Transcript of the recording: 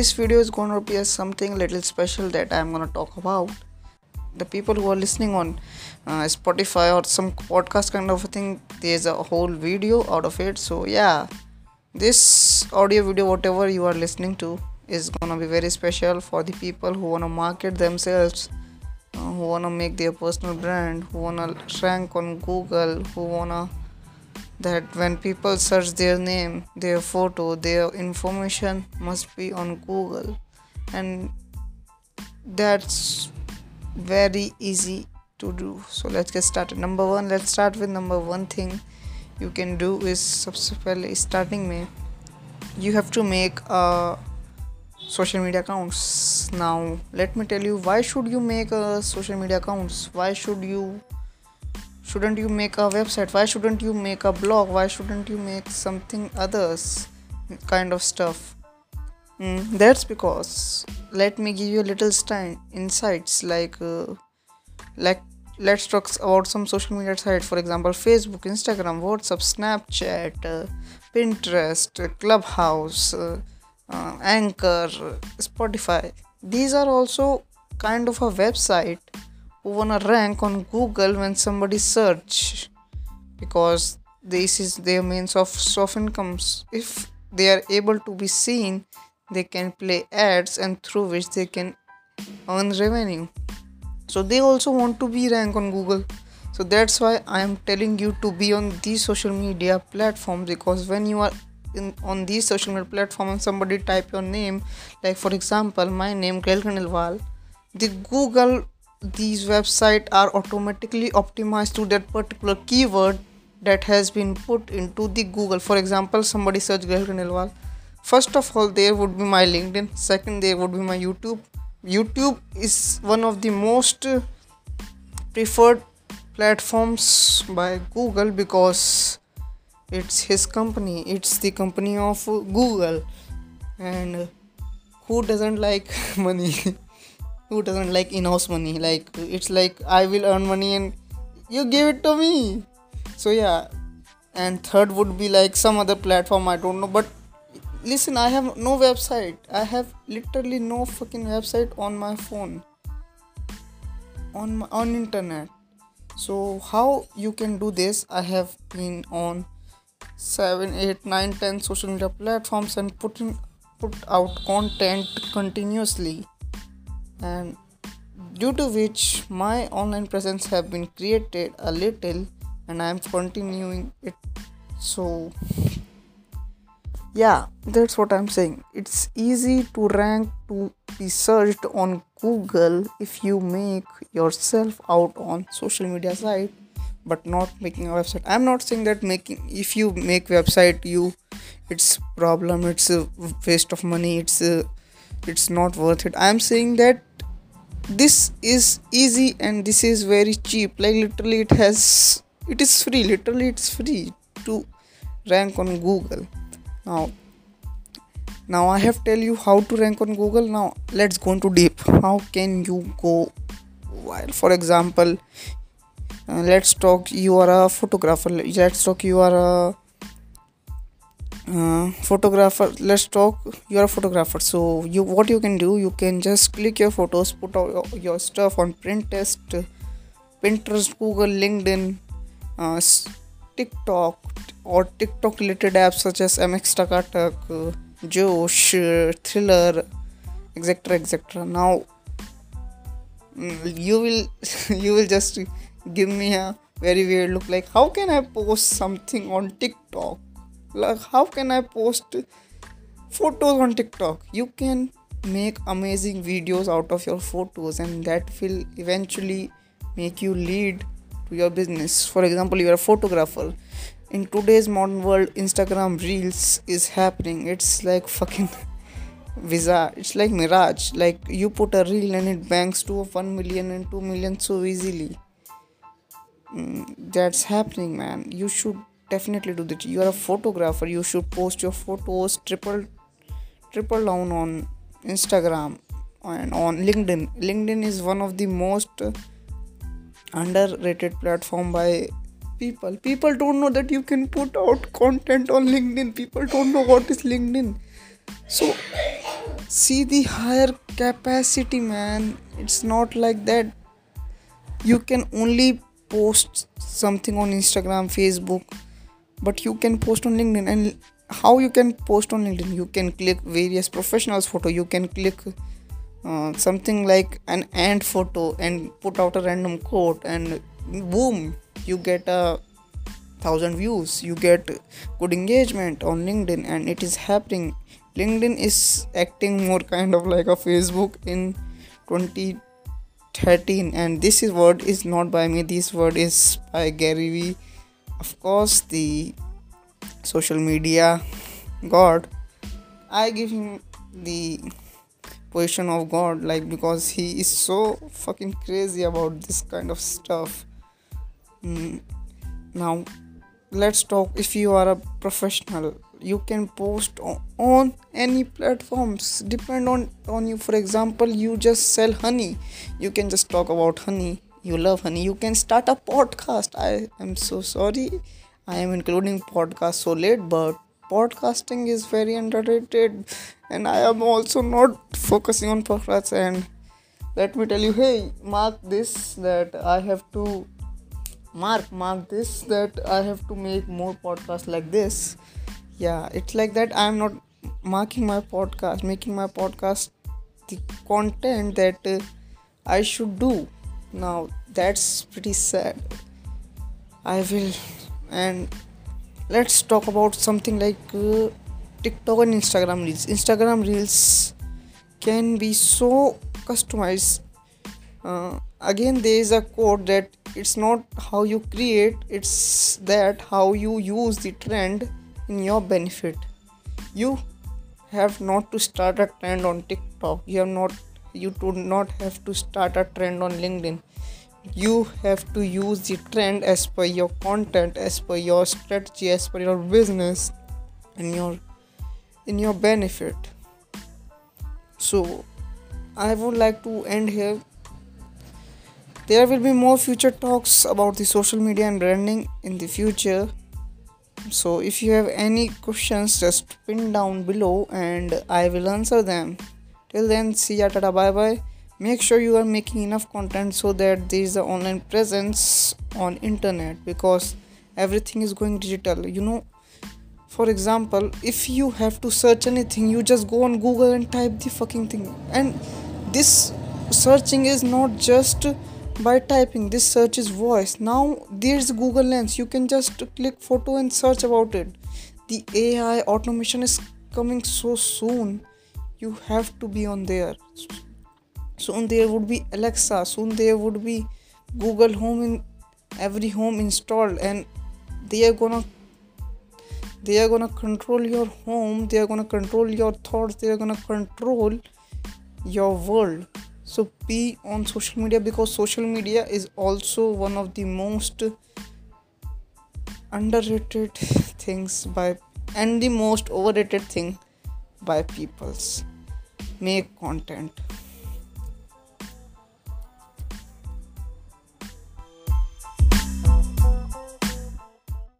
this video is going to be a something little special that i'm going to talk about. The people who are listening on uh, spotify or some podcast kind of thing there's a whole video out of it. So yeah this audio video whatever you are listening to is gonna be very special for the people who wanna market themselves uh, who wanna make their personal brand who wanna rank on google who wanna that when people search their name their photo their information must be on google. And that's very easy to do. So let's get started. Number one let's start with number one thing you can do is subsequently starting me. You have to make a social media accounts. Now let me tell you why should you make a social media accounts? Why should you shouldn't you make a website? Why shouldn't you make a blog? Why shouldn't you make something others kind of stuff? Mm, that's because let me give you a little st- insights like uh, like let's talk about some social media sites for example facebook instagram whatsapp snapchat uh, pinterest clubhouse uh, uh, anchor spotify. These are also kind of a website who wanna rank on google when somebody search because this is their means of source incomes. If they are able to be seen they can play ads and through which they can earn revenue. So they also want to be ranked on google. So that's why i am telling you to be on these social media platforms because when you are in on these social media platforms and somebody type your name like for example my name Gail Khandelwal, the google these websites are automatically optimized to that particular keyword that has been put into the google. For example somebody search Gail Khandelwal first of all there would be my linkedin. Second there would be my youtube. Youtube is one of the most preferred platforms by google because it's his company. It's the company of google. And who doesn't like money who doesn't like in-house money? Like it's like i will earn money and you give it to me. So yeah. And third would be like some other platform i don't know. But listen i have no website. I have literally no fucking website on my phone. On my, on internet. So how you can do this? I have been on 7 8 9 10 social media platforms and putting put out content continuously and due to which my online presence have been created a little and i am continuing it. So yeah that's what i'm saying. It's easy to rank to be searched on google if you make yourself out on social media site but not making a website. I'm not saying that making if you make website you it's problem it's a waste of money it's a, it's not worth it. I'm saying that this is easy and this is very cheap. Like literally it has it is free. Literally it's free to rank on google. Now now i have tell you how to rank on google. Now let's go into deep. How can you go while for example uh, let's talk you are a photographer. Let's talk you are a uh, photographer let's talk you are a photographer so you what you can do you can just click your photos put out your, stuff on pinterest pinterest google linkedin uh, tiktok or TikTok related apps such as MX Takatak, uh, Josh, uh, Thriller, etc. etc. Now mm, you will you will just give me a very weird look like how can I post something on TikTok? Like how can I post photos on TikTok? You can make amazing videos out of your photos and that will eventually make you lead to your business. For example, you are a photographer. In today's modern world instagram reels is happening. It's like fucking visa. It's like mirage. Like you put a reel and it banks to 1 million and 2 million so easily. Mm, that's happening man. You should definitely do that. You are a photographer. You should post your photos triple triple down on instagram and on linkedin. Linkedin is one of the most underrated platform by people. People don't know that you can put out content on linkedin. People don't know what is linkedin. So see the higher capacity man. It's not like that. You can only post something on instagram facebook but you can post on linkedin and how you can post on linkedin you can click various professionals photo you can click uh, something like an ant photo and put out a random quote and boom you get a thousand views you get good engagement on linkedin and it is happening. Linkedin is acting more kind of like a facebook in 2013 and this is word is not by me this word is by gary vee of course the social media god i give him the position of god like because he is so fucking crazy about this kind of stuff. Mm. now let's talk if you are a professional you can post on any platforms depend on on you. For example you just sell honey. You can just talk about honey you love honey. You can start a podcast. I am so sorry. I am including podcast so late but podcasting is very underrated and i am also not focusing on podcasts. And let me tell you hey mark this that i have to mark mark this that i have to make more podcasts like this. Yeah it's like that. I'm not marking my podcast making my podcast the content that uh, i should do now that's pretty sad. I will and let's talk about something like uh, tiktok and instagram reels. Instagram reels can be so customized. Uh, again there is a quote that it's not how you create it's that how you use the trend in your benefit. You have not to start a trend on tiktok. You have not you do not have to start a trend on linkedin. You have to use the trend as per your content as per your strategy as per your business and your in your benefit. So i would like to end here. There will be more future talks about the social media and branding in the future. So if you have any questions just pin down below and i will answer them till then see ya tada bye bye. Make sure you are making enough content so that there is an online presence on internet because everything is going digital you know. For example if you have to search anything you just go on google and type the fucking thing. And this searching is not just by typing this search is voice. Now there's google lens. You can just click photo and search about it. The ai automation is coming so soon you have to be on there. Soon there would be alexa. Soon there would be google home in every home installed and they are gonna they are gonna control your home they are gonna control your thoughts they are gonna control your world. So be on social media because social media is also one of the most underrated things by and the most overrated thing by peoples. Make content